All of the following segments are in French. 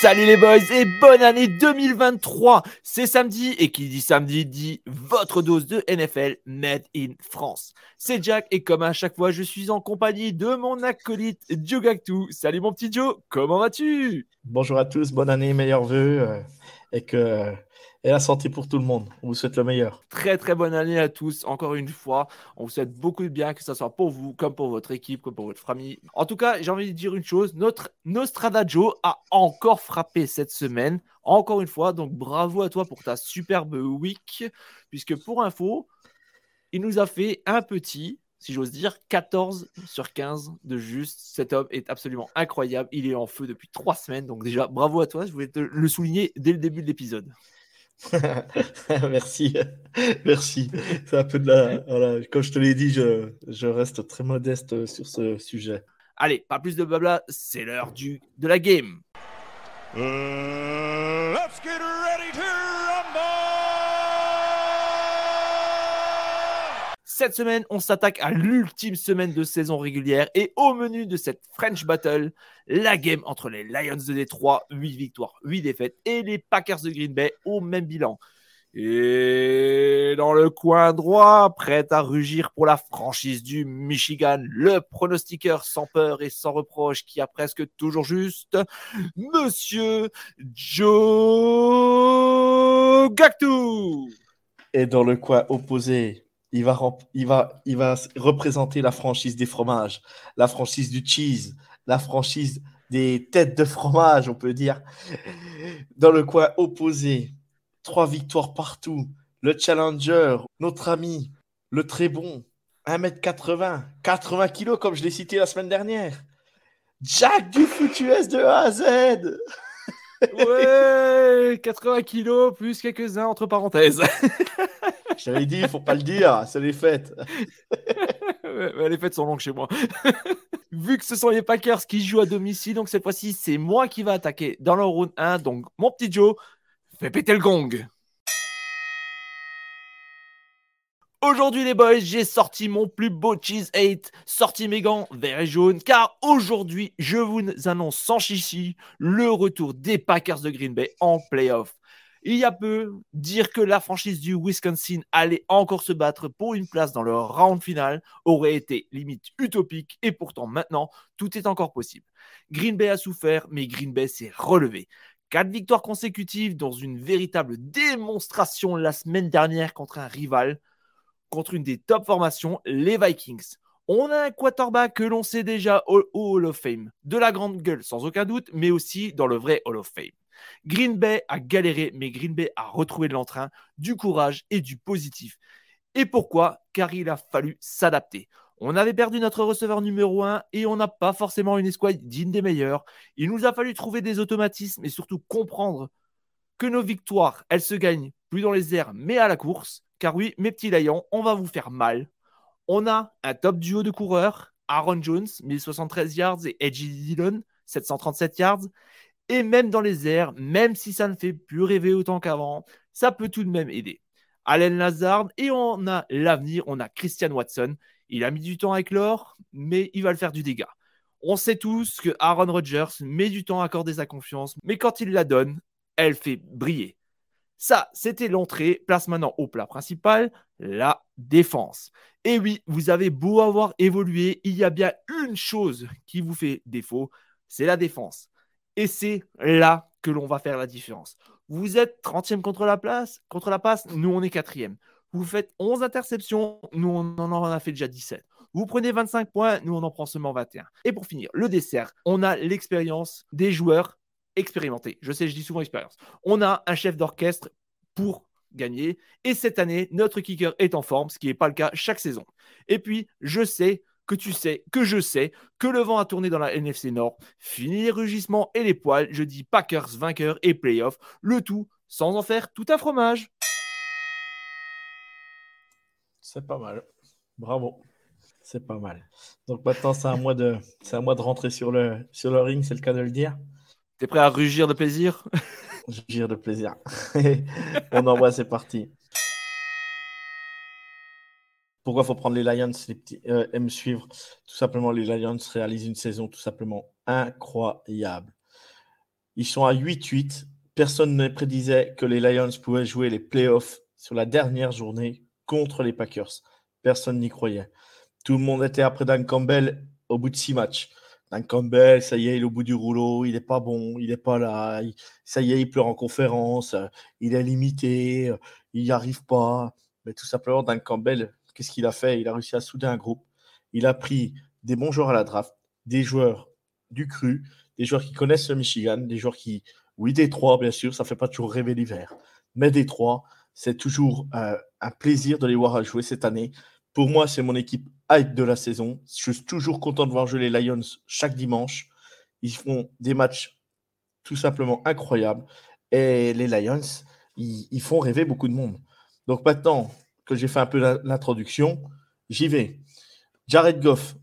Salut les boys et bonne année 2023 C'est samedi et qui dit samedi dit votre dose de NFL Made in France. C'est Jack et comme à chaque fois je suis en compagnie de mon acolyte Joe Gactou. Salut mon petit Joe, comment vas-tu? Bonjour à tous, bonne année, meilleurs vœux euh, et que et la santé pour tout le monde. On vous souhaite le meilleur. Très très bonne année à tous. Encore une fois, on vous souhaite beaucoup de bien, que ce soit pour vous, comme pour votre équipe, comme pour votre famille. En tout cas, j'ai envie de dire une chose notre Nostradajo a encore frappé cette semaine. Encore une fois, donc bravo à toi pour ta superbe week, puisque pour info, il nous a fait un petit, si j'ose dire, 14 sur 15 de juste. Cet homme est absolument incroyable. Il est en feu depuis trois semaines. Donc déjà, bravo à toi. Je voulais te le souligner dès le début de l'épisode. Merci, merci. C'est un peu de la. Comme je te l'ai dit, je, je, reste très modeste sur ce sujet. Allez, pas plus de blabla, c'est l'heure du de la game. Uh, let's get ready Cette semaine, on s'attaque à l'ultime semaine de saison régulière et au menu de cette French Battle, la game entre les Lions de Détroit, 8 victoires, 8 défaites, et les Packers de Green Bay au même bilan. Et dans le coin droit, prêt à rugir pour la franchise du Michigan, le pronostiqueur sans peur et sans reproche qui a presque toujours juste, Monsieur Joe Gactou. Et dans le coin opposé, il va, il, va, il va représenter la franchise des fromages, la franchise du cheese, la franchise des têtes de fromage, on peut dire. Dans le coin opposé, trois victoires partout. Le challenger, notre ami, le très bon, 1m80, 80 kg comme je l'ai cité la semaine dernière. Jack du Foutuès de A à Z. ouais, 80 kg plus quelques-uns entre parenthèses. J'avais dit, il faut pas le dire, c'est les fêtes. les fêtes sont longues chez moi. Vu que ce sont les Packers qui jouent à domicile, donc cette fois-ci, c'est moi qui va attaquer dans le round 1. Donc, mon petit Joe, fais péter le gong. Aujourd'hui les boys, j'ai sorti mon plus beau cheese 8, sorti mes gants verts et jaunes, car aujourd'hui, je vous annonce sans chichi le retour des Packers de Green Bay en playoff. Il y a peu, dire que la franchise du Wisconsin allait encore se battre pour une place dans le round final aurait été limite utopique et pourtant maintenant, tout est encore possible. Green Bay a souffert, mais Green Bay s'est relevé. Quatre victoires consécutives dans une véritable démonstration la semaine dernière contre un rival, contre une des top formations, les Vikings. On a un quarterback que l'on sait déjà au Hall of Fame, de la grande gueule sans aucun doute, mais aussi dans le vrai Hall of Fame. Green Bay a galéré, mais Green Bay a retrouvé de l'entrain, du courage et du positif. Et pourquoi? Car il a fallu s'adapter. On avait perdu notre receveur numéro 1 et on n'a pas forcément une escouade digne des meilleurs. Il nous a fallu trouver des automatismes et surtout comprendre que nos victoires, elles se gagnent plus dans les airs mais à la course. Car oui, mes petits lions, on va vous faire mal. On a un top duo de coureurs, Aaron Jones, 1073 yards, et Edgy Dillon, 737 yards. Et même dans les airs, même si ça ne fait plus rêver autant qu'avant, ça peut tout de même aider. Allen Lazard et on a l'avenir, on a Christian Watson. Il a mis du temps avec l'or, mais il va le faire du dégât. On sait tous que Aaron Rodgers met du temps à accorder sa confiance, mais quand il la donne, elle fait briller. Ça, c'était l'entrée. Place maintenant au plat principal, la défense. Et oui, vous avez beau avoir évolué, il y a bien une chose qui vous fait défaut, c'est la défense. Et c'est là que l'on va faire la différence. Vous êtes 30e contre la place, contre la passe, nous on est 4e. Vous faites 11 interceptions, nous on en a fait déjà 17. Vous prenez 25 points, nous on en prend seulement 21. Et pour finir, le dessert, on a l'expérience des joueurs expérimentés. Je sais, je dis souvent expérience. On a un chef d'orchestre pour gagner. Et cette année, notre kicker est en forme, ce qui n'est pas le cas chaque saison. Et puis, je sais que tu sais, que je sais, que le vent a tourné dans la NFC Nord. Fini les rugissements et les poils, je dis Packers vainqueurs et playoffs, le tout sans en faire tout un fromage. C'est pas mal. Bravo. C'est pas mal. Donc maintenant, c'est à moi de, c'est à moi de rentrer sur le, sur le ring, c'est le cas de le dire. T'es prêt à rugir de plaisir? Rugir de plaisir. On envoie, c'est parti. Pourquoi il faut prendre les Lions Les petits euh, suivre. Tout simplement, les Lions réalisent une saison tout simplement incroyable. Ils sont à 8-8. Personne ne prédisait que les Lions pouvaient jouer les playoffs sur la dernière journée contre les Packers. Personne n'y croyait. Tout le monde était après Dan Campbell au bout de six matchs. Dan Campbell, ça y est, il est au bout du rouleau, il n'est pas bon, il n'est pas là, ça y est, il pleure en conférence, il est limité, il n'y arrive pas. Mais tout simplement, Dan Campbell, qu'est-ce qu'il a fait? Il a réussi à souder un groupe. Il a pris des bons joueurs à la draft, des joueurs du cru, des joueurs qui connaissent le Michigan, des joueurs qui, oui, des trois, bien sûr, ça ne fait pas toujours rêver l'hiver, mais des trois, c'est toujours euh, un plaisir de les voir jouer cette année. Pour moi, c'est mon équipe hype de la saison. Je suis toujours content de voir jouer les Lions chaque dimanche. Ils font des matchs tout simplement incroyables. Et les Lions, ils, font rêver beaucoup de monde. Donc maintenant que j'ai fait un peu l'introduction, j'y vais. Jared Goff,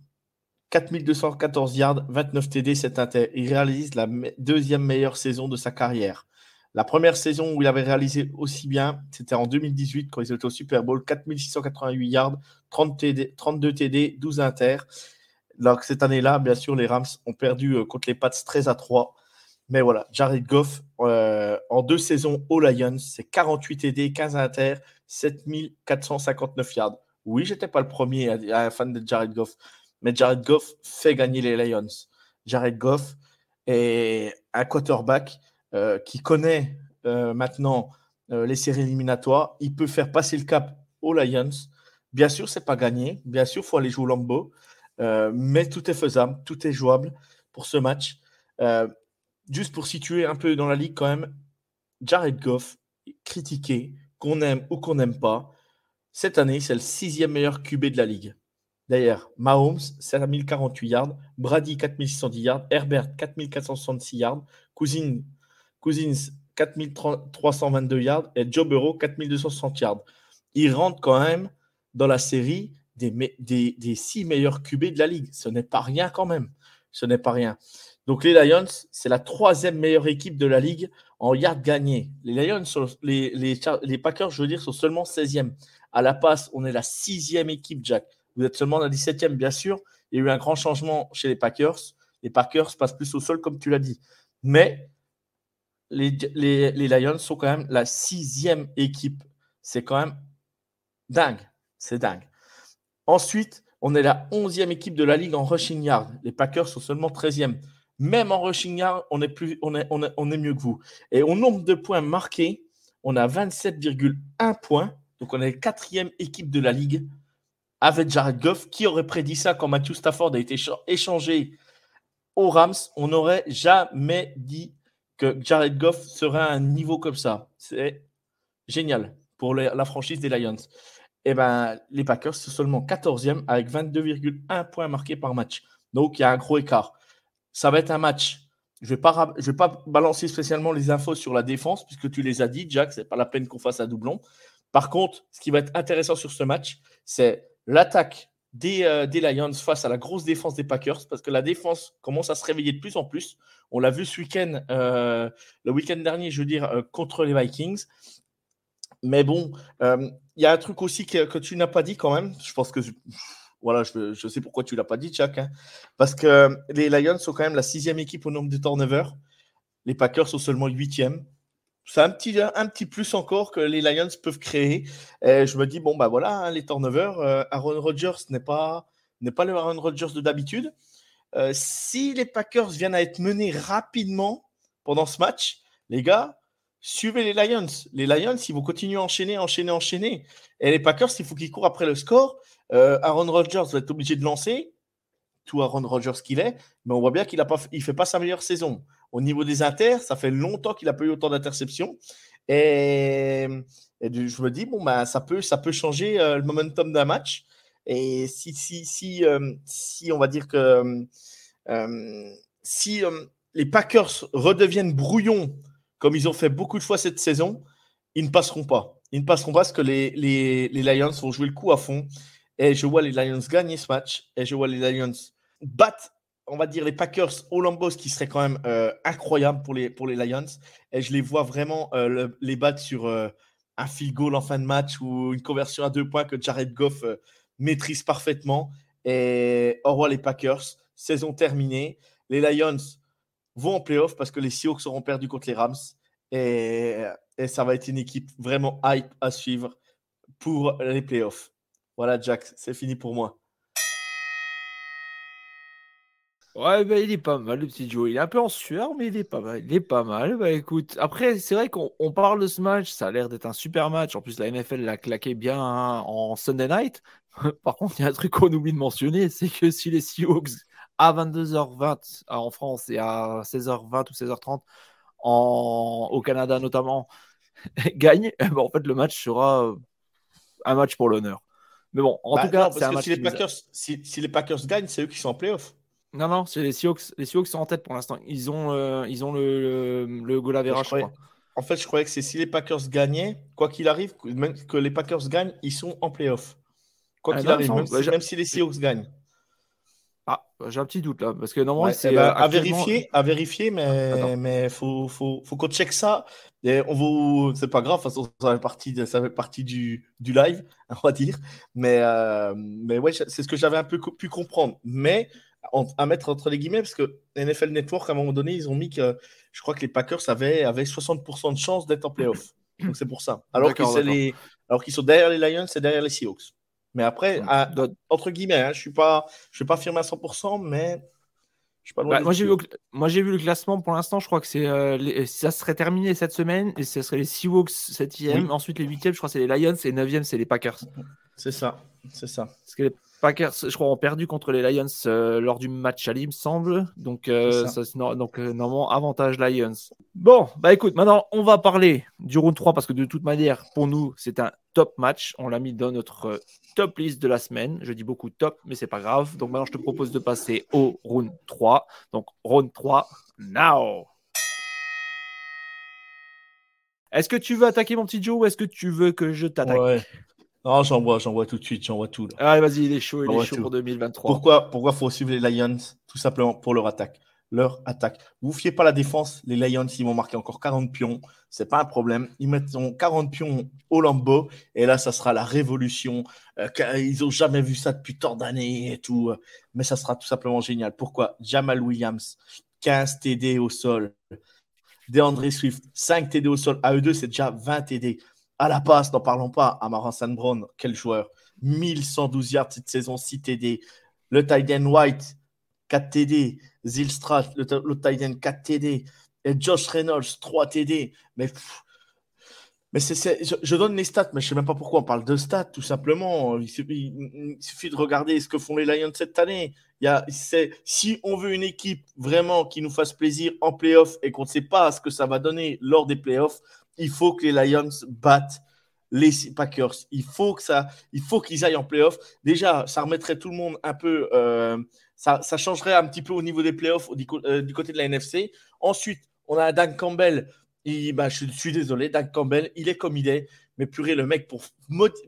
4214 yards, 29 TD, cet inter. Il réalise la deuxième meilleure saison de sa carrière. La première saison où il avait réalisé aussi bien, c'était en 2018 quand ils étaient au Super Bowl, 4688 yards, 30 TD, 32 TD, 12 inter. Donc cette année-là, bien sûr, les Rams ont perdu euh, contre les Pats 13 à 3. Mais voilà, Jared Goff, euh, en deux saisons aux Lions, c'est 48 TD, 15 inter, 7459 yards. Oui, j'étais pas le premier à, à fan de Jared Goff, mais Jared Goff fait gagner les Lions. Jared Goff est un quarterback euh, qui connaît euh, maintenant les séries éliminatoires, il peut faire passer le cap aux Lions. Bien sûr, c'est pas gagné. Bien sûr, il faut aller jouer au Lambeau. mais tout est faisable, tout est jouable pour ce match. Juste pour situer un peu dans la ligue quand même, Jared Goff, critiqué, qu'on aime ou qu'on n'aime pas, cette année, c'est le sixième meilleur QB de la ligue. D'ailleurs, Mahomes, 1048 yards, Brady, 4610 yards, Herbert, 4466 yards, Cousine, Cousins, 4322 yards et Joe Burrow, 4260 yards. Il rentre quand même dans la série des, six meilleurs QB de la ligue. Ce n'est pas rien quand même. Ce n'est pas rien. Donc les Lions, c'est la troisième meilleure équipe de la ligue en yards gagnés. Les Lions, les, Packers, je veux dire, sont seulement 16e. À la passe, on est la sixième équipe, Jack. Vous êtes seulement la 17e, bien sûr. Il y a eu un grand changement chez les Packers. Les Packers passent plus au sol, comme tu l'as dit. Mais les, les, Lions sont quand même la sixième équipe. C'est quand même dingue. C'est dingue. Ensuite, on est la onzième équipe de la ligue en rushing yard. Les Packers sont seulement 13e. Même en rushing yard, on est, mieux que vous. Et au nombre de points marqués, on a 27,1 points. Donc on est la quatrième équipe de la ligue avec Jared Goff. Qui aurait prédit ça quand Matthew Stafford a été échangé aux Rams? On n'aurait jamais dit que Jared Goff serait à un niveau comme ça. C'est génial pour la franchise des Lions. Et eh ben, les Packers sont seulement 14e avec 22,1 points marqués par match. Donc, il y a un gros écart. Ça va être un match. Je ne vais, pas, vais pas balancer spécialement les infos sur la défense, puisque tu les as dit, Jack. Ce n'est pas la peine qu'on fasse un doublon. Par contre, ce qui va être intéressant sur ce match, c'est l'attaque des, euh, des, Lions face à la grosse défense des Packers, parce que la défense commence à se réveiller de plus en plus. On l'a vu ce week-end, euh, le week-end dernier, je veux dire, euh, contre les Vikings. Mais bon, il y a un truc aussi que, tu n'as pas dit quand même. Je pense que voilà, je, sais pourquoi tu l'as pas dit, Chuck. Hein. parce que les Lions sont quand même la sixième équipe au nombre de turnovers. Les Packers sont seulement huitième. C'est un petit, un petit plus encore que les Lions peuvent créer. Je me dis, bon, bah voilà, hein, les turnovers, Aaron Rodgers n'est pas, n'est pas le Aaron Rodgers de d'habitude. Euh, si les Packers viennent à être menés rapidement pendant ce match, les gars, suivez les Lions. Les Lions, ils vont continuer à enchaîner, enchaîner, enchaîner. Et les Packers, il faut qu'ils courent après le score. Euh, Aaron Rodgers va être obligé de lancer, tout Aaron Rodgers qu'il est, mais on voit bien qu'il ne fait pas sa meilleure saison. Au niveau des inters, ça fait longtemps qu'il n'a pas eu autant d'interceptions. Et, je me dis, bon, bah, ça, peut, ça peut changer euh, le momentum d'un match. Et si, si, si, euh, si on va dire que si les Packers redeviennent brouillons, comme ils ont fait beaucoup de fois cette saison, ils ne passeront pas. Ils ne passeront pas parce que les, les, les Lions vont jouer le coup à fond. Et je vois les Lions gagner ce match. Et je vois les Lions battre, on va dire, les Packers au Lambos, qui serait quand même incroyable pour les, pour les Lions. Et je les vois vraiment les battre sur un field goal en fin de match ou une conversion à deux points que Jared Goff maîtrise parfaitement. Et au revoir les Packers, saison terminée. Les Lions, vont en playoff parce que les Seahawks auront perdu contre les Rams. Et ça va être une équipe vraiment hype à suivre pour les playoffs. Voilà, Jack, c'est fini pour moi. Ouais, bah, il est pas mal, le petit Joe. Il est un peu en sueur, mais il est pas mal. Il est pas mal. Bah, écoute, après, c'est vrai qu'on parle de ce match. Ça a l'air d'être un super match. En plus, la NFL l'a claqué bien hein, en Sunday night. Par contre, il y a un truc qu'on oublie de mentionner c'est que si les Seahawks à 22h20 en France et à 16h20 ou 16h30 en, au Canada notamment gagnent, eh ben, en fait, le match sera un match pour l'honneur. Mais bon, en Bah, tout cas, non, c'est parce un que match si les, a- Packers, si, si les Packers gagnent, c'est eux qui sont en playoff. Non, non, c'est les Seahawks. Les Seahawks sont en tête pour l'instant. Ils ont, euh, ils ont le, le, le goal Je average, je croyais- crois. En fait, je croyais que c'est si les Packers gagnaient, quoi qu'il arrive, que- même que les Packers gagnent, ils sont en playoff. Quoi Ah, qu'il arrive, même, bah, si, même si les Seahawks gagnent. Ah, j'ai un petit doute là. Parce que normalement, Ouais, c'est. eh ben, euh, à vérifier, à vérifier, mais Attends. mais faut faut faut qu'on check ça. Et on vous, c'est pas grave, de toute façon, ça fait partie de- ça fait partie du, du live, on va dire. Mais euh, mais ouais, c'est ce que j'avais un peu co- pu comprendre. Mais en- à mettre entre les guillemets, parce que NFL Network à un moment donné, ils ont mis que je crois que les Packers avaient avaient 60% de chance d'être en playoff. Donc c'est pour ça. Alors que les alors qu'ils sont derrière les Lions et derrière les Seahawks. Mais après, à- entre guillemets, hein, je suis pas je vais pas affirmer à 100%, mais je suis pas loin Bah, moi, j'ai vu, moi, j'ai vu le classement pour l'instant. Je crois que c'est euh, les- ça serait terminé cette semaine et ce serait les Seahawks 7e. Oui. Ensuite, les 8e, je crois que c'est les Lions et 9e, c'est les Packers. C'est ça, c'est ça. Parce que les Packers, je crois, ont perdu contre les Lions euh, lors du match aller, il me semble. Donc, euh, ça. ça, donc euh, normalement, avantage Lions. Bon, bah écoute, maintenant, on va parler du round 3 parce que de toute manière, pour nous, c'est un top match. On l'a mis dans notre euh, top list de la semaine. Je dis beaucoup top, mais c'est pas grave. Donc maintenant, je te propose de passer au round 3. Donc, round 3, now. Est-ce que tu veux attaquer mon petit Joe ou est-ce que tu veux que je t'attaque? Ouais. Non, j'envoie, j'envoie tout de suite, j'envoie tout. là. Allez, vas-y, il est chaud, il est chaud tout. pour 2023. Pourquoi, pourquoi faut suivre les Lions? Tout simplement pour leur attaque. Leur attaque. Vous fiez pas la défense, les Lions, ils vont marquer encore 40 pions. C'est pas un problème. Ils mettront 40 pions au Lambeau et là, ça sera la révolution. Euh, ils ont jamais vu ça depuis tant d'années et tout. Mais ça sera tout simplement génial. Pourquoi? Jamal Williams, 15 TD au sol. DeAndre Swift, 5 TD au sol. À eux deux, c'est déjà 20 TD. À la passe, n'en parlons pas. Amaran Brown, quel joueur. 1112 yards cette saison, 6 TD. Le tight end White, 4 TD. Zilstrat, le, t- le tight end, 4 TD. Et Josh Reynolds, 3 TD. Mais, mais je, donne les stats, mais je ne sais même pas pourquoi on parle de stats, tout simplement. Il suffit, de regarder ce que font les Lions cette année. Il y a, si on veut une équipe vraiment qui nous fasse plaisir en playoff et qu'on ne sait pas ce que ça va donner lors des playoffs, il faut que les Lions battent les Packers. Il faut qu'ils aillent en playoff. Déjà, ça remettrait tout le monde un peu, euh, ça, changerait un petit peu au niveau des playoffs euh, du côté de la NFC. Ensuite, on a Dan Campbell. Il, bah, je suis désolé, Dan Campbell, il est comme il est. Mais purée, le mec, pour,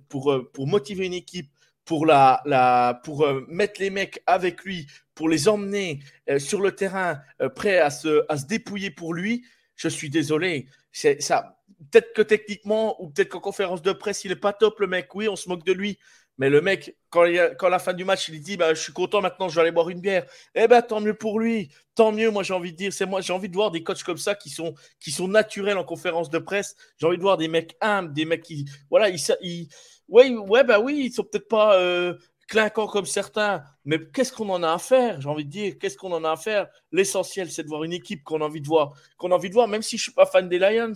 pour, euh, pour motiver une équipe, pour, la, la, pour euh, mettre les mecs avec lui, pour les emmener sur le terrain, prêts à se, à se dépouiller pour lui, je suis désolé. Ça. Peut-être que techniquement, ou peut-être qu'en conférence de presse, il est pas top, le mec. Oui, on se moque de lui. Mais le mec, quand, la fin du match, il dit bah, Je suis content maintenant, je vais aller boire une bière. Eh ben, tant mieux pour lui. Tant mieux, moi, j'ai envie de dire. C'est moi, j'ai envie de voir des coachs comme ça qui sont, qui sont naturels en conférence de presse. J'ai envie de voir des mecs humbles, des mecs qui. Voilà, ils. ils ouais, ouais, bah oui, ils sont peut-être pas. euh, clinquants comme certains, mais qu'est-ce qu'on en a à faire J'ai envie de dire, qu'est-ce qu'on en a à faire? L'essentiel, c'est de voir une équipe qu'on a envie de voir, qu'on a envie de voir, même si je suis pas fan des Lions,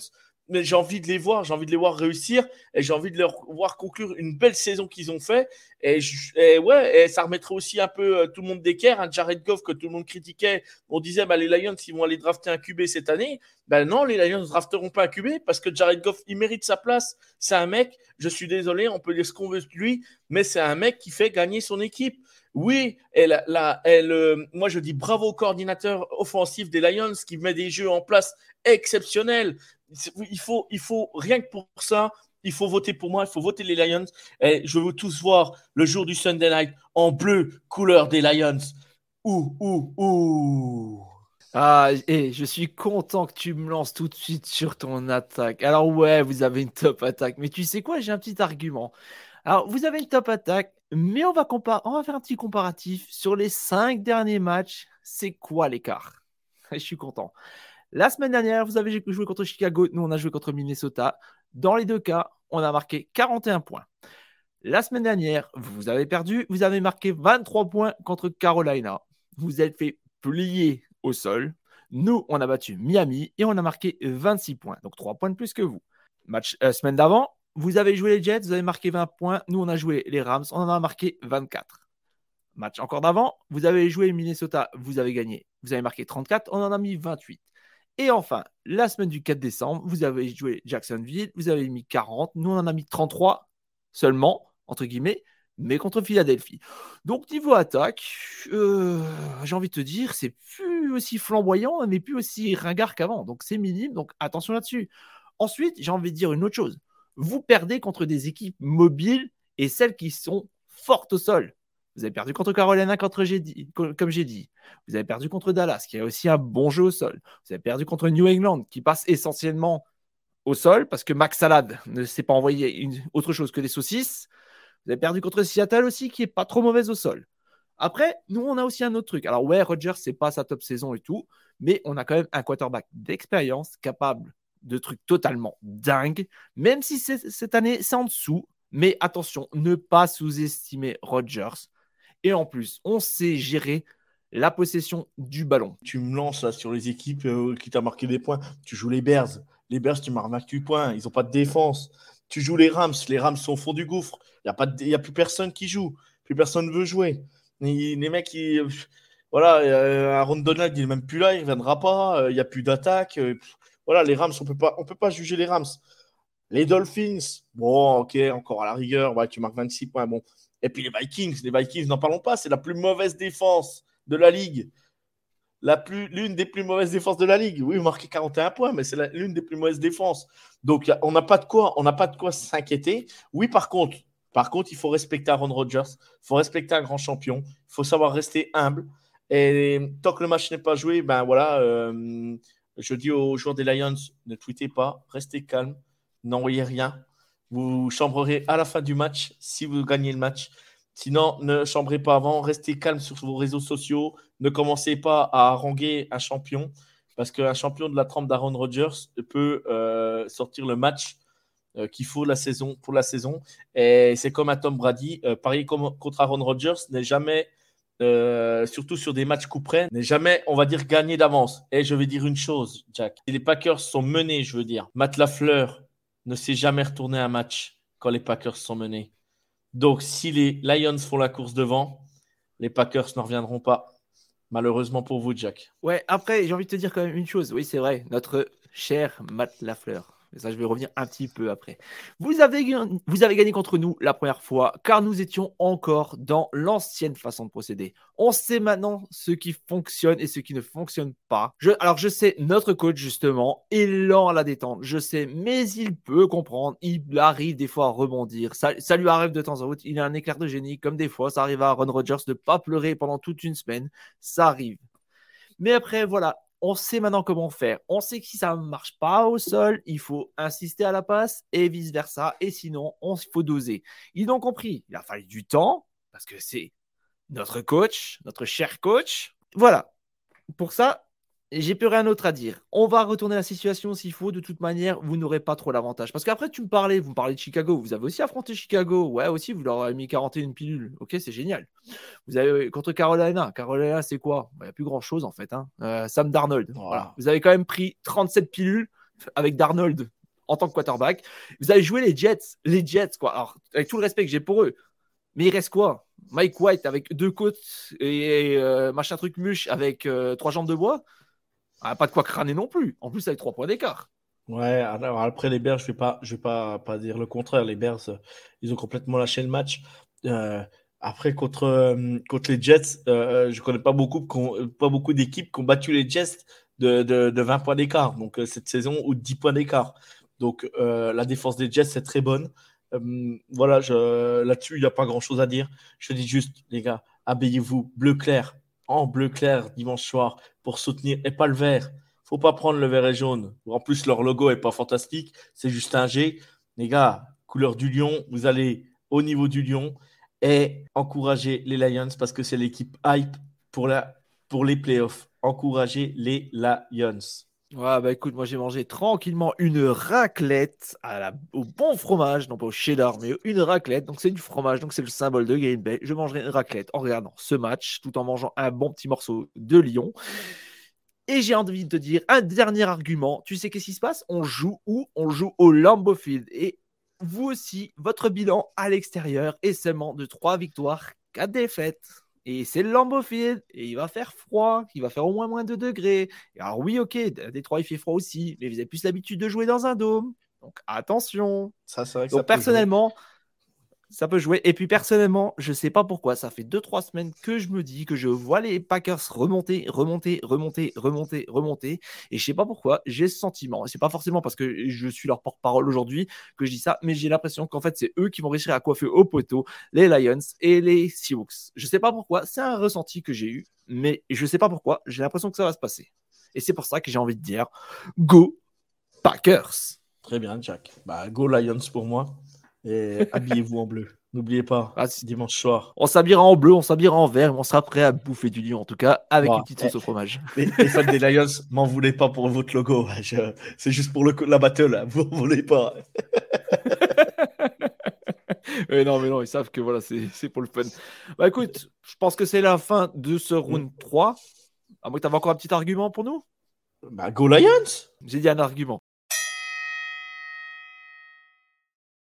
mais j'ai envie de les voir, j'ai envie de les voir réussir et j'ai envie de leur voir conclure une belle saison qu'ils ont fait. Et, ouais, et ça remettrait aussi un peu euh, tout le monde d'équerre. Un Jared Goff que tout le monde critiquait, on disait bah, les Lions ils vont aller drafter un QB cette année. Ben non, les Lions ne drafteront pas un QB parce que Jared Goff il mérite sa place. C'est un mec, je suis désolé, on peut dire ce qu'on veut de lui, mais c'est un mec qui fait gagner son équipe. Oui, elle, la, elle, moi je dis bravo au coordinateur offensif des Lions qui met des jeux en place exceptionnels. Il faut, il faut rien que pour ça, il faut voter pour moi, il faut voter les Lions. Et je veux tous voir le jour du Sunday Night en bleu, couleur des Lions. Ouh, ouh, ouh. Ah, et je suis content que tu me lances tout de suite sur ton attaque. Alors ouais, vous avez une top attaque, mais tu sais quoi, j'ai un petit argument. Alors, vous avez une top attaque, mais on va faire un petit comparatif sur les cinq derniers matchs. C'est quoi l'écart? Je suis content. La semaine dernière, vous avez joué contre Chicago, nous on a joué contre Minnesota. Dans les deux cas, on a marqué 41 points. La semaine dernière, vous avez perdu, vous avez marqué 23 points contre Carolina. Vous êtes fait plier au sol. Nous, on a battu Miami et on a marqué 26 points, donc 3 points de plus que vous. Match euh, semaine d'avant, vous avez joué les Jets, vous avez marqué 20 points. Nous, on a joué les Rams, on en a marqué 24. Match encore d'avant, vous avez joué Minnesota, vous avez gagné. Vous avez marqué 34, on en a mis 28. Et enfin, la semaine du 4 décembre, vous avez joué Jacksonville, vous avez mis 40, nous on en a mis 33 seulement, entre guillemets, mais contre Philadelphie. Donc niveau attaque, euh, j'ai envie de te dire, c'est plus aussi flamboyant, mais plus aussi ringard qu'avant. Donc c'est minime, donc attention là-dessus. Ensuite, j'ai envie de dire une autre chose. Vous perdez contre des équipes mobiles et celles qui sont fortes au sol. Vous avez perdu contre Carolina, comme j'ai dit. Vous avez perdu contre Dallas, qui a aussi un bon jeu au sol. Vous avez perdu contre New England, qui passe essentiellement au sol, parce que Max Salad ne s'est pas envoyé autre chose que des saucisses. Vous avez perdu contre Seattle aussi, qui est pas trop mauvaise au sol. Après, nous, on a aussi un autre truc. Alors, ouais, Rodgers, c'est pas sa top saison et tout, mais on a quand même un quarterback d'expérience capable de trucs totalement dingues, même si cette année, c'est en dessous. Mais attention, ne pas sous-estimer Rodgers. Et en plus, on sait gérer la possession du ballon. Tu me lances là sur les équipes euh, qui t'ont marqué des points. Tu joues les Bears. Les Bears, tu marques 28 points. Ils n'ont pas de défense. Tu joues les Rams. Les Rams sont au fond du gouffre. Il n'y a, a plus personne qui joue. Plus personne ne veut jouer. les mecs, qui voilà, Aaron Donald, il n'est même plus là. Il ne viendra pas. Euh, il n'y a plus d'attaque. Euh, voilà, les Rams, on on peut pas juger les Rams. Les Dolphins, bon, ok, encore à la rigueur, tu marques 26 points, bon. Et puis les Vikings, les Vikings, n'en parlons pas, c'est la plus mauvaise défense de la ligue. L'une des plus mauvaises défenses de la ligue. Oui, marquez 41 points, mais c'est l'une des plus mauvaises défenses. Donc, on n'a pas de quoi, on n'a pas de quoi s'inquiéter. Oui, par contre, par contre, il faut respecter Aaron Rodgers, il faut respecter un grand champion, il faut savoir rester humble. Et tant que le match n'est pas joué, ben voilà, euh, je dis aux joueurs des Lions, ne tweetez pas, restez calme, n'envoyez rien. Vous chambrerez à la fin du match si vous gagnez le match. Sinon, ne chambrez pas avant, restez calme sur vos réseaux sociaux. Ne commencez pas à haranguer un champion, parce qu'un champion de la trempe d'Aaron Rodgers peut euh, sortir le match euh, qu'il faut la saison, pour la saison. Et c'est comme un Tom Brady. Euh, parier contre Aaron Rodgers n'est jamais, surtout sur des matchs coup près, n'est jamais, on va dire, gagné d'avance. Et je vais dire une chose, Jack. les Packers sont menés, je veux dire, Matt Lafleur ne s'est jamais retourné un match quand les Packers sont menés. Donc, si les Lions font la course devant, les Packers ne reviendront pas. Malheureusement pour vous, Jack. Ouais, après, j'ai envie de te dire quand même une chose. Oui, c'est vrai, notre cher Matt Lafleur mais ça, je vais revenir un petit peu après. Vous avez, vous avez gagné contre nous la première fois, car nous étions encore dans l'ancienne façon de procéder. On sait maintenant ce qui fonctionne et ce qui ne fonctionne pas. Alors, je sais, notre coach, justement, est lent à la détente. Je sais, mais il peut comprendre. Il arrive des fois à rebondir. Ça, lui arrive de temps en temps. Il a un éclair de génie, comme des fois, ça arrive à Ron Rodgers de ne pas pleurer pendant toute une semaine. Ça arrive. Mais après, voilà, on sait maintenant comment faire. On sait que si ça ne marche pas au sol, il faut insister à la passe et vice-versa. Et sinon, on faut doser. Ils ont compris. Il a fallu du temps parce que c'est notre coach, notre cher coach. Voilà. Pour ça, j'ai plus rien d'autre à dire. On va retourner la situation s'il faut. De toute manière, vous n'aurez pas trop l'avantage. Parce qu'après, tu me parlais, vous me parlez de Chicago. Vous avez aussi affronté Chicago. Ouais, aussi, vous leur avez mis 41 pilules. Ok, c'est génial. Vous avez contre Carolina. Carolina, c'est quoi? Il n'y a plus grand chose en fait. Hein. Euh, Sam Darnold. Voilà. Vous avez quand même pris 37 pilules avec Darnold en tant que quarterback. Vous avez joué les Jets. Les Jets, quoi. Alors, avec tout le respect que j'ai pour eux. Mais il reste quoi? Mike White avec deux côtes et, euh, machin truc muche avec euh, trois jambes de bois? Ah, pas de quoi crâner non plus. En plus, avec trois points d'écart. Ouais, alors après les Bears, je vais pas, je vais pas, dire le contraire. Les Bears, euh, ils ont complètement lâché le match. Euh, après contre, euh, contre les Jets, je connais pas beaucoup, pas beaucoup d'équipes qui ont battu les Jets de, de, 20 points d'écart. Donc cette saison ou 10 points d'écart. Donc la défense des Jets c'est très bonne. voilà, là-dessus il n'y a pas grand chose à dire. Je dis juste les gars, habillez-vous bleu clair, bleu clair dimanche soir pour soutenir et pas le vert. Faut pas prendre le vert et jaune. En plus, leur logo est pas fantastique. C'est juste un G. Les gars, couleur du lion, vous allez au niveau du lion et encourager les Lions parce que c'est l'équipe hype pour la pour les playoffs. Encouragez les Lions. Ouais, bah écoute, moi j'ai mangé tranquillement une raclette au bon fromage, non pas au cheddar, mais une raclette. Donc c'est du fromage, donc c'est le symbole de Green Bay. Je mangerai une raclette en regardant ce match, tout en mangeant un bon petit morceau de lion. Et j'ai envie de te dire un dernier argument. Tu sais qu'est-ce qui se passe? On joue où? On joue au Lambeau Field. Et vous aussi, votre bilan à l'extérieur est seulement de 3 victoires, 4 défaites. Et c'est le Lambeau Field, et il va faire froid, il va faire au moins moins 2 degrés. alors oui, ok, Détroit il fait froid aussi, mais vous avez plus l'habitude de jouer dans un dôme. Donc attention. Ça, c'est vrai Donc personnellement, ça peut jouer. Et puis personnellement, je sais pas pourquoi, ça fait 2-3 semaines que je me dis que je vois les Packers remonter, remonter, remonter, remonter, remonter. Et je sais pas pourquoi, j'ai ce sentiment. C'est pas forcément parce que je suis leur porte-parole aujourd'hui que je dis ça, mais j'ai l'impression qu'en fait, c'est eux qui vont réussir à coiffer au poteau les Lions et les Seahawks. Je sais pas pourquoi, c'est un ressenti que j'ai eu, mais je sais pas pourquoi, j'ai l'impression que ça va se passer. Et c'est pour ça que j'ai envie de dire Go Packers! Très bien, Jack. Bah, go Lions pour moi. Et habillez-vous en bleu. N'oubliez pas, ah, dimanche soir. On s'habillera en bleu, on s'habillera en vert, mais on sera prêt à bouffer du lion, en tout cas, avec une petite sauce au fromage. Les, fans des Lions, m'en voulez pas pour votre logo. C'est juste pour le, la battle, hein. vous ne voulez pas. non, mais non, ils savent que voilà, c'est pour le fun. Bah écoute, je pense que c'est la fin de ce round 3. À moins que tu encore un petit argument pour nous? Bah, go Lions J'ai dit un argument.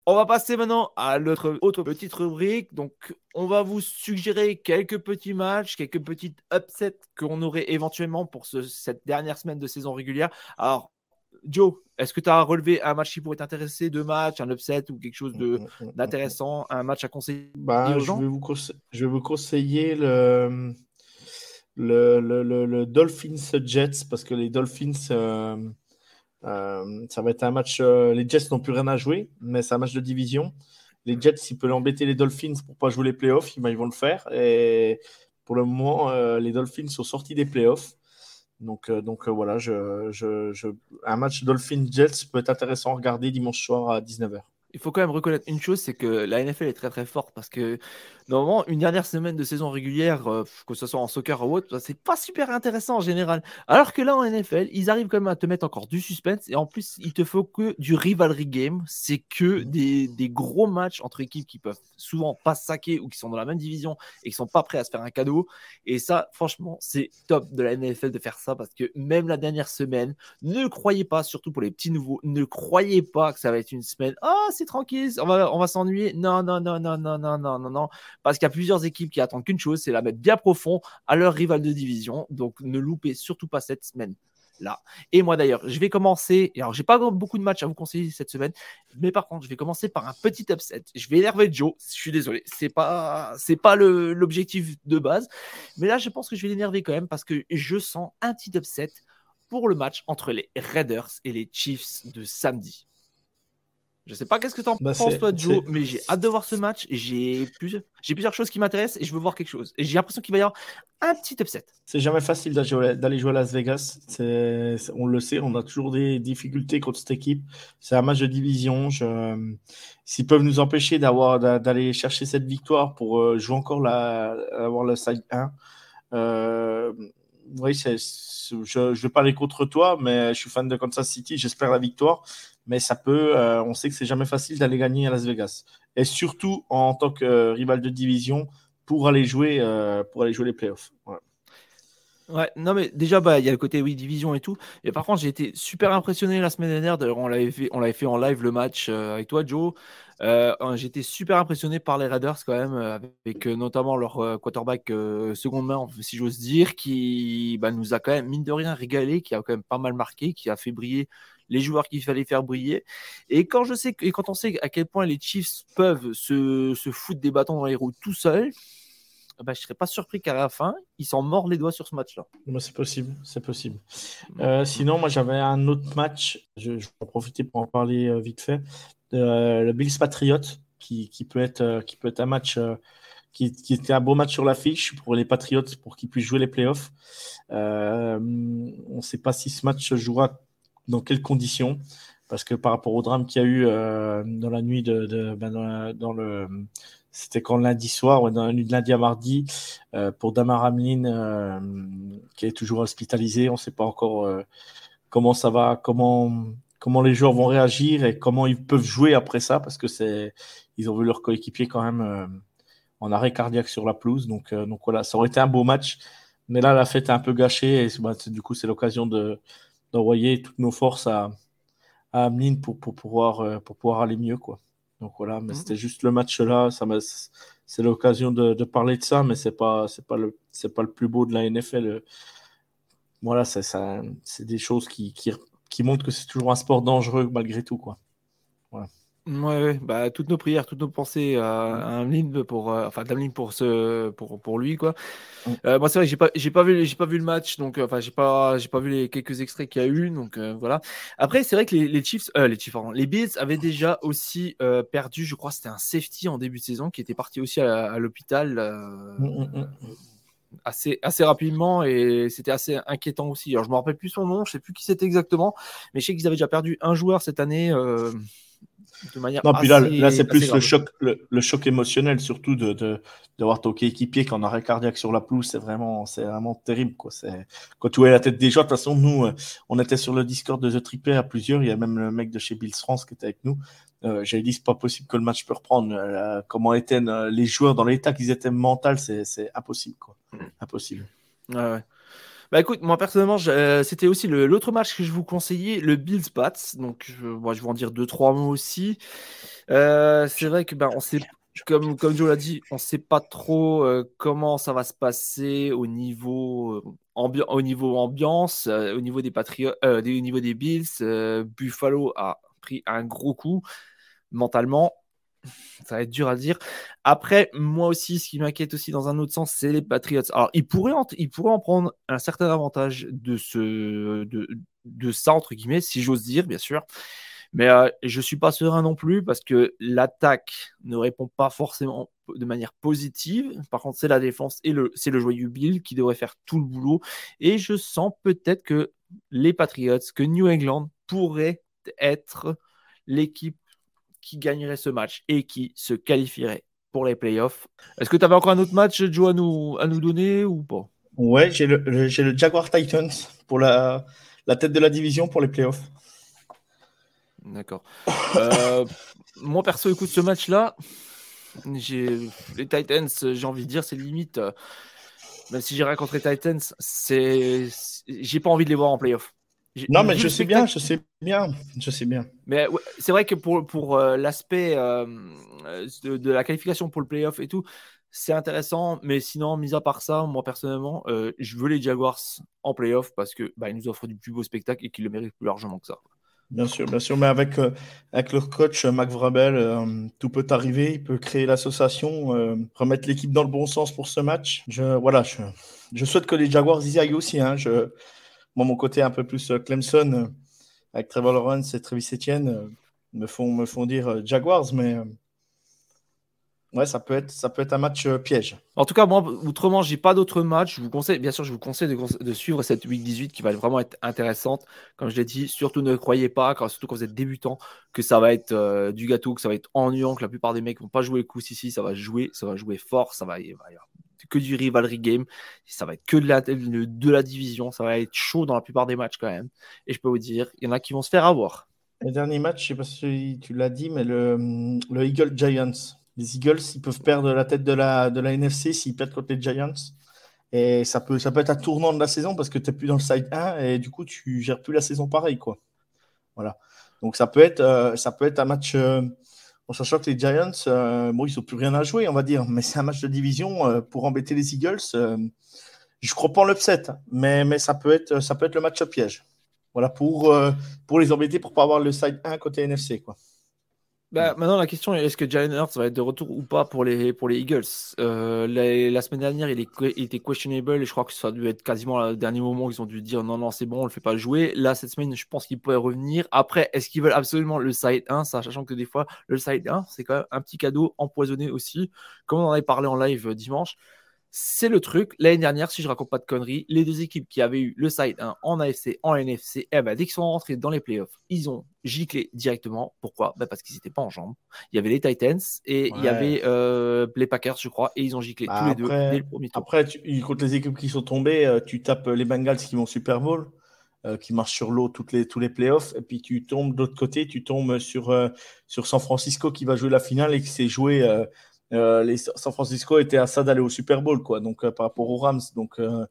On va passer maintenant à notre autre petite rubrique. Donc, on va vous suggérer quelques petits matchs, quelques petites upsets qu'on aurait éventuellement pour cette dernière semaine de saison régulière. Alors, Joe, est-ce que tu as relevé un match qui pourrait t'intéresser, deux matchs, un upset ou quelque chose mm, mm, mm, d'intéressant, un match à conseiller bah, je, vais vous je, vais vous conseiller le, le, le, Dolphins Jets parce que les Dolphins. Euh, euh, ça va être un match. Euh, les Jets n'ont plus rien à jouer, mais c'est un match de division. Les Jets, s'ils peuvent embêter les Dolphins pour pas jouer les playoffs, ils vont le faire. Et pour le moment, euh, les Dolphins sont sortis des playoffs. Donc, voilà, un match Dolphins-Jets peut être intéressant à regarder dimanche soir à 19h il faut quand même reconnaître une chose, c'est que la NFL est très très forte parce que normalement une dernière semaine de saison régulière, euh, que ce soit en soccer ou autre, c'est pas super intéressant en général. Alors que là en NFL, ils arrivent quand même à te mettre encore du suspense et en plus il te faut que du rivalry game, c'est que mmh. des, des, gros matchs entre équipes qui peuvent souvent pas saquer ou qui sont dans la même division et qui sont pas prêts à se faire un cadeau. Et ça, franchement, c'est top de la NFL de faire ça parce que même la dernière semaine, ne croyez pas, surtout pour les petits nouveaux, ne croyez pas que ça va être une semaine. Ah, c'est tranquille, on va, on va s'ennuyer. Non, non, non, non, non, non, non, non, non. Parce qu'il y a plusieurs équipes qui attendent qu'une chose, c'est la mettre bien profond à leur rival de division. Donc ne loupez surtout pas cette semaine. Là. Et moi d'ailleurs, je vais commencer. Alors, j'ai pas beaucoup de matchs à vous conseiller cette semaine, mais par contre, je vais commencer par un petit upset. Je vais énerver Joe. Je suis désolé, c'est pas, c'est pas l'objectif de base, mais là, je pense que je vais l'énerver quand même parce que je sens un petit upset pour le match entre les Raiders et les Chiefs de samedi. Je sais pas qu'est-ce que tu en bah, penses, toi, Joe, mais j'ai hâte de voir ce match. J'ai plusieurs, plusieurs choses qui m'intéressent et je veux voir quelque chose. Et j'ai l'impression qu'il va y avoir un petit upset. C'est jamais facile d'aller jouer à Las Vegas. On le sait, on a toujours des difficultés contre cette équipe. C'est un match de division. S'ils peuvent nous empêcher d'aller chercher cette victoire pour euh, jouer encore la, avoir le side 1, euh, oui, je ne vais pas aller contre toi, mais je suis fan de Kansas City. J'espère la victoire mais ça peut, euh, on sait que c'est jamais facile d'aller gagner à Las Vegas. Et surtout en tant que euh, rival de division pour aller jouer, euh, pour aller jouer les playoffs. Ouais. non mais déjà bah il y a le côté oui division et tout. Et par contre j'ai été super impressionné la semaine dernière. On l'avait fait, on l'avait fait en live le match avec toi Joe. J'étais super impressionné par les Raiders quand même, avec notamment leur quarterback seconde main, si j'ose dire, qui bah, nous a quand même mine de rien régalé, qui a quand même pas mal marqué, qui a fait briller les joueurs qu'il fallait faire briller. Et quand, je sais, et quand on sait à quel point les Chiefs peuvent se, se foutre des bâtons dans les roues tout seuls, bah, je serais pas surpris qu'à la fin, ils s'en mordent les doigts sur ce match-là. c'est possible, c'est possible. Euh, sinon, moi, j'avais un autre match, je, vais en profiter pour en parler euh, vite fait. Euh, le Bills Patriot, qui, qui, peut être, qui peut être un match qui, qui, était un beau match sur l'affiche pour les Patriots, pour qu'ils puissent jouer les playoffs. on ne sait pas si ce match se jouera dans quelles conditions Parce que par rapport au drame qu'il y a eu euh, dans la nuit de, ben, c'était quand lundi soir, dans la nuit de lundi à mardi, pour Damar Hamlin, qui est toujours hospitalisé. On ne sait pas encore comment ça va, comment, les joueurs vont réagir et comment ils peuvent jouer après ça, parce que ils ont vu leur coéquipier quand même en arrêt cardiaque sur la pelouse. Donc, donc voilà, ça aurait été un beau match. Mais là, la fête est un peu gâchée et bah, du coup, c'est l'occasion de, d'envoyer toutes nos forces à, à Ameline pour, pour, pouvoir, euh, pour pouvoir aller mieux. Quoi. Donc voilà, mais mmh. c'était juste le match là. Ça c'est l'occasion de, de, parler de ça, mais c'est pas, c'est pas le, c'est pas le plus beau de la NFL. Voilà, c'est, ça, c'est des choses qui, qui, qui montrent que c'est toujours un sport dangereux malgré tout. Quoi. Voilà. Ouais, bah, toutes nos prières, toutes nos pensées à, à pour, euh, enfin, pour ce, pour, pour lui, quoi. Euh, moi, c'est vrai que j'ai pas, j'ai pas vu, j'ai pas vu le match, donc, euh, enfin, j'ai pas, j'ai pas vu les quelques extraits qu'il y a eu, donc voilà. Après, c'est vrai que les, les Chiefs, les Chiefs, pardon, les Bills avaient déjà aussi perdu, je crois, c'était un safety en début de saison qui était parti aussi à, l'hôpital. Mmh, mmh, assez, assez rapidement et c'était assez inquiétant aussi. Alors je me rappelle plus son nom, je sais plus qui c'était exactement, mais je sais qu'ils avaient déjà perdu un joueur cette année de manière non, puis là, là c'est plus le choc, le, choc émotionnel, surtout de, de, d'avoir ton coéquipier qui en arrêt cardiaque sur la pelouse, c'est vraiment, c'est vraiment terrible. Quoi. C'est, quand tu vois la tête des gens, de toute façon, nous, euh, on était sur le Discord de The Tripper à plusieurs, il y a même le mec de chez Bills France qui était avec nous. Euh, J'avais dit, c'est pas possible que le match peut reprendre. Euh, comment étaient euh, les joueurs dans l'état qu'ils étaient mental, c'est, c'est impossible. Quoi. Mm. Impossible. Ouais, ouais. Bah écoute, moi personnellement, euh, c'était aussi l'autre match que je vous conseillais, le Bills Pats. Donc, je, moi, je vais en dire deux, trois mots aussi. Euh, c'est vrai que ben, on sait, comme, comme Joe l'a dit, on ne sait pas trop euh, comment ça va se passer au niveau, au niveau ambiance, au niveau des au niveau des Bills. Buffalo a pris un gros coup mentalement ça va être dur à dire. Après, moi aussi, ce qui m'inquiète aussi dans un autre sens, c'est les Patriots. Alors, ils pourraient en, ils pourraient en prendre un certain avantage de, ce, de, de ça, entre guillemets, si j'ose dire, bien sûr. Mais euh, je ne suis pas serein non plus parce que l'attaque ne répond pas forcément de manière positive. Par contre, c'est la défense et c'est le joyeux Bill qui devrait faire tout le boulot. Et je sens peut-être que les Patriots, que New England pourrait être l'équipe qui gagnerait ce match et qui se qualifierait pour les playoffs. Est-ce que tu avais encore un autre match, Joe, à nous, à nous donner ou pas? Ouais, j'ai le, le, Jaguar Titans pour la, la tête de la division pour les playoffs. D'accord. Euh, moi, perso, écoute, ce match-là, les Titans, j'ai envie de dire, c'est limite. Euh, même si j'ai rien contre les Titans, j'ai pas envie de les voir en playoff. Non, mais je sais bien, je sais bien, je sais bien. Mais c'est vrai que pour, pour euh, l'aspect euh, de, la qualification pour le playoff et tout, c'est intéressant. Mais sinon, mis à part ça, moi personnellement, euh, je veux les Jaguars en playoff parce que bah, ils nous offrent du plus beau spectacle et qu'ils le méritent plus largement que ça. Bien sûr, bien sûr, mais avec, avec leur coach Mac Vrabel, tout peut arriver. Il peut créer l'association, remettre l'équipe dans le bon sens pour ce match. Je, voilà, je, je souhaite que les Jaguars y aillent aussi. Hein. Je, moi, mon côté un peu plus euh, Clemson, euh, avec Trevor Lawrence et Travis Etienne, euh, me, font, me font dire Jaguars, mais ouais, ça peut être, ça peut être un match piège. En tout cas, moi, autrement, j'ai pas d'autres matchs. Je vous conseille, bien sûr, je vous conseille de, suivre cette week 18 qui va vraiment être intéressante. Comme je l'ai dit, surtout ne croyez pas, surtout quand vous êtes débutant, que ça va être du gâteau, que ça va être ennuyant, que la plupart des mecs vont pas jouer le coup ici. Ça va jouer, ça va jouer fort, ça va, que du rivalry game. Ça va être que de la, division. Ça va être chaud dans la plupart des matchs quand même. Et je peux vous dire, il y en a qui vont se faire avoir. Le dernier match, je sais pas si tu l'as dit, mais le, le Eagle Giants. Les Eagles, ils peuvent perdre la tête de la, de la NFC s'ils perdent contre les Giants. Et ça peut, ça peut être un tournant de la saison parce que tu n'es plus dans le side 1 et du coup, tu gères plus la saison pareil. Quoi. Voilà. Donc, ça peut être, euh, ça peut être un match. Euh, en sachant que les Giants, euh, bon, ils n'ont plus rien à jouer, on va dire, mais c'est un match de division euh, pour embêter les Eagles. Euh, je crois pas en l'upset, mais, mais ça, peut être, ça peut être le match à piège. Voilà, pour, pour les embêter, pour ne pas avoir le side 1 côté NFC. Quoi. Bah, maintenant, la question est est-ce que Jalen Hurts va être de retour ou pas pour les, pour les Eagles? Euh, la, semaine dernière, il, est, il, était questionable et je crois que ça a dû être quasiment le dernier moment où ils ont dû dire non, non, c'est bon, on le fait pas jouer. Là, cette semaine, je pense qu'il pourrait revenir. Après, est-ce qu'ils veulent absolument le side 1 Sachant que des fois, le side 1, c'est quand même un petit cadeau empoisonné aussi? Comme on en avait parlé en live dimanche, c'est le truc. L'année dernière, si je raconte pas de conneries, les deux équipes qui avaient eu le side 1 en AFC, en NFC, eh ben, dès qu'ils sont rentrés dans les playoffs, ils ont giclé directement. Pourquoi? Ben Parce qu'ils n'étaient pas en jambes. Il y avait les Titans et il y avait euh, les Packers, je crois, et ils ont giclé tous les deux dès le premier tour. Après, tu, contre les équipes qui sont tombées, euh, tu tapes les Bengals qui vont Super Bowl. Euh, qui marchent sur l'eau toutes les, tous les playoffs. Et puis tu tombes de l'autre côté, tu tombes sur, sur San Francisco qui va jouer la finale et qui s'est joué euh, les San Francisco était à ça d'aller au Super Bowl, quoi, donc euh, par rapport aux Rams. Donc, euh,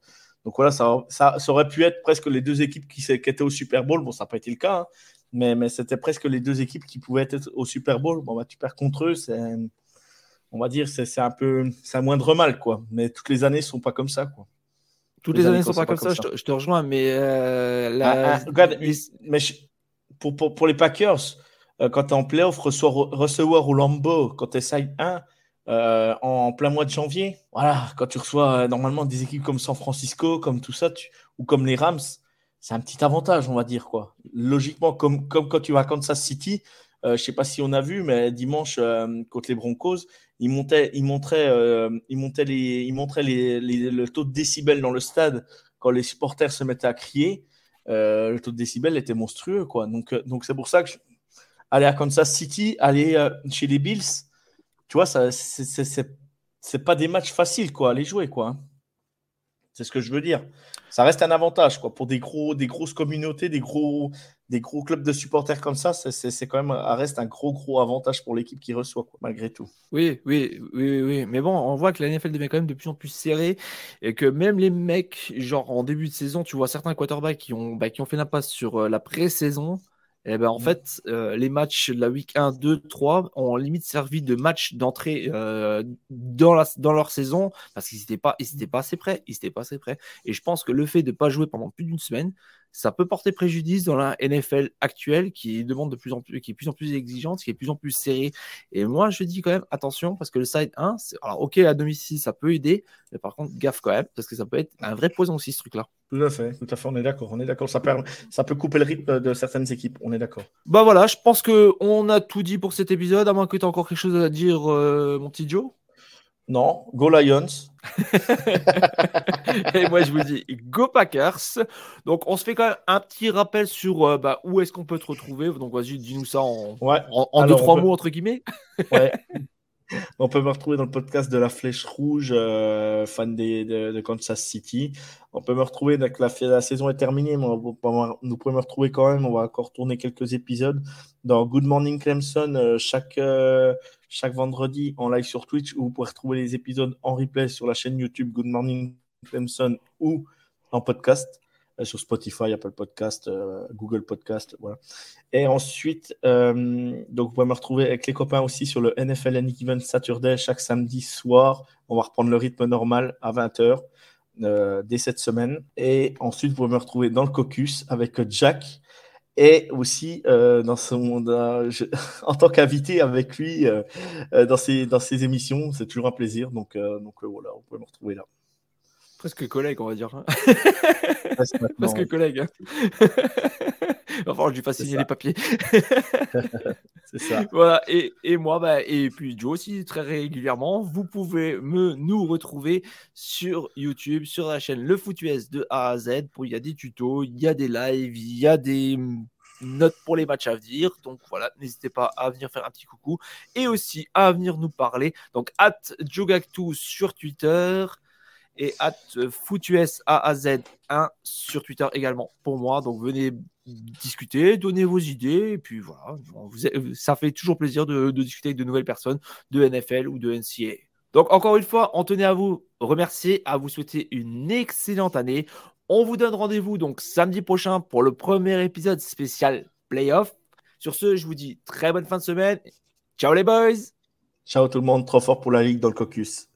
donc voilà, ça, ça, aurait pu être presque les deux équipes qui, qui étaient au Super Bowl. Bon, ça n'a pas été le cas, hein, mais, mais c'était presque les deux équipes qui pouvaient être au Super Bowl. Bon, bah, tu perds contre eux, c'est, on va dire, c'est, un peu, c'est un moindre mal, quoi. Mais toutes les années ne sont pas comme ça, quoi. Toutes les, années ne sont pas, comme, ça, Je, te, rejoins, mais ah, ah, mais pour, pour, pour, les Packers, quand tu es en playoff, recevoir au Lambeau, quand tu es side 1, euh, en plein mois de janvier. Voilà, quand tu reçois euh, normalement des équipes comme San Francisco, comme tout ça, ou comme les Rams, c'est un petit avantage, on va dire quoi. Logiquement, comme, quand tu vas à Kansas City, euh, je ne sais pas si on a vu, mais dimanche contre les Broncos, ils montraient, le taux de décibels dans le stade quand les supporters se mettaient à crier. le taux de décibels était monstrueux, quoi. Donc, c'est pour ça que aller à Kansas City, aller chez les Bills tu vois, ça, c'est pas des matchs faciles quoi, à les jouer. quoi. Hein. C'est ce que je veux dire. Ça reste un avantage quoi, pour des, gros, des grosses communautés, des gros, des gros clubs de supporters comme ça. C'est quand même reste un gros, gros avantage pour l'équipe qui reçoit, malgré tout. Oui, oui, oui, oui. Mais bon, on voit que la NFL devient quand même de plus en plus serrée et que même les mecs, genre en début de saison, tu vois certains quarterbacks qui ont, bah, qui ont fait l'impasse sur euh, la pré-saison et eh ben, en mmh. fait, euh, les matchs de la week 1, 2, 3 ont limite servi de match d'entrée euh, dans, la, dans leur saison parce qu'ils n'étaient pas, pas assez prêts. Ils pas assez prêts. Et je pense que le fait de ne pas jouer pendant plus d'une semaine, ça peut porter préjudice dans la NFL actuelle qui demande de plus en plus, qui est de plus en plus exigeante, qui est de plus en plus serrée. Et moi, je dis quand même attention parce que le side 1, alors ok, à domicile, ça peut aider, mais par contre, gaffe quand même parce que ça peut être un vrai poison aussi ce truc-là. Tout à fait, tout à fait, on est d'accord, on est d'accord. Ça, peut, ça peut couper le rythme de certaines équipes, on est d'accord. Bah voilà, je pense que on a tout dit pour cet épisode, à moins que tu aies encore quelque chose à dire, euh, mon petit Joe. Non, go Lions. et moi, je vous dis go Packers. Donc, on se fait quand même un petit rappel sur euh, bah, où est-ce qu'on peut te retrouver. Donc, vas-y, dis-nous ça en, en, deux, trois mots, entre guillemets. ouais. On peut me retrouver dans le podcast de la Flèche Rouge, euh, fan de, Kansas City. On peut me retrouver, donc la, la saison est terminée, mais nous pouvons me retrouver quand même. On va encore tourner quelques épisodes dans Good Morning Clemson euh, chaque, chaque vendredi en live sur Twitch où vous pourrez retrouver les épisodes en replay sur la chaîne YouTube Good Morning Clemson ou en podcast. Euh, sur Spotify, Apple Podcast, euh, Google Podcast, voilà. Et ensuite, euh, donc vous pouvez me retrouver avec les copains aussi sur le NFL Any Saturday chaque samedi soir. On va reprendre le rythme normal à 20h dès cette semaine. Et ensuite, vous pouvez me retrouver dans le caucus avec Jack et aussi dans son, en tant qu'invité avec lui dans, ses, dans ses émissions. C'est toujours un plaisir. Donc, donc voilà, vous pouvez me retrouver là. Presque collègue, on va dire. Presque, collègue. Hein. enfin, je lui fasse signer les papiers. c'est ça. Voilà. Et, et moi, bah, et puis Joe aussi, très régulièrement, vous pouvez me, nous retrouver sur YouTube, sur la chaîne Le Foot US de A à Z. Pour, il y a des tutos, il y a des lives, il y a des notes pour les matchs à venir. Donc voilà, n'hésitez pas à venir faire un petit coucou et aussi à venir nous parler. Donc, at Jogactu sur Twitter et at footus AAZ1 sur Twitter également pour moi. Donc venez discuter, donner vos idées, et puis voilà, ça fait toujours plaisir de, discuter avec de nouvelles personnes de NFL ou de NCA. Donc encore une fois, on tenait à vous remercier, à vous souhaiter une excellente année. On vous donne rendez-vous donc samedi prochain pour le premier épisode spécial playoff. Sur ce, je vous dis très bonne fin de semaine. Ciao les boys. Ciao tout le monde, trop fort pour la ligue dans le caucus.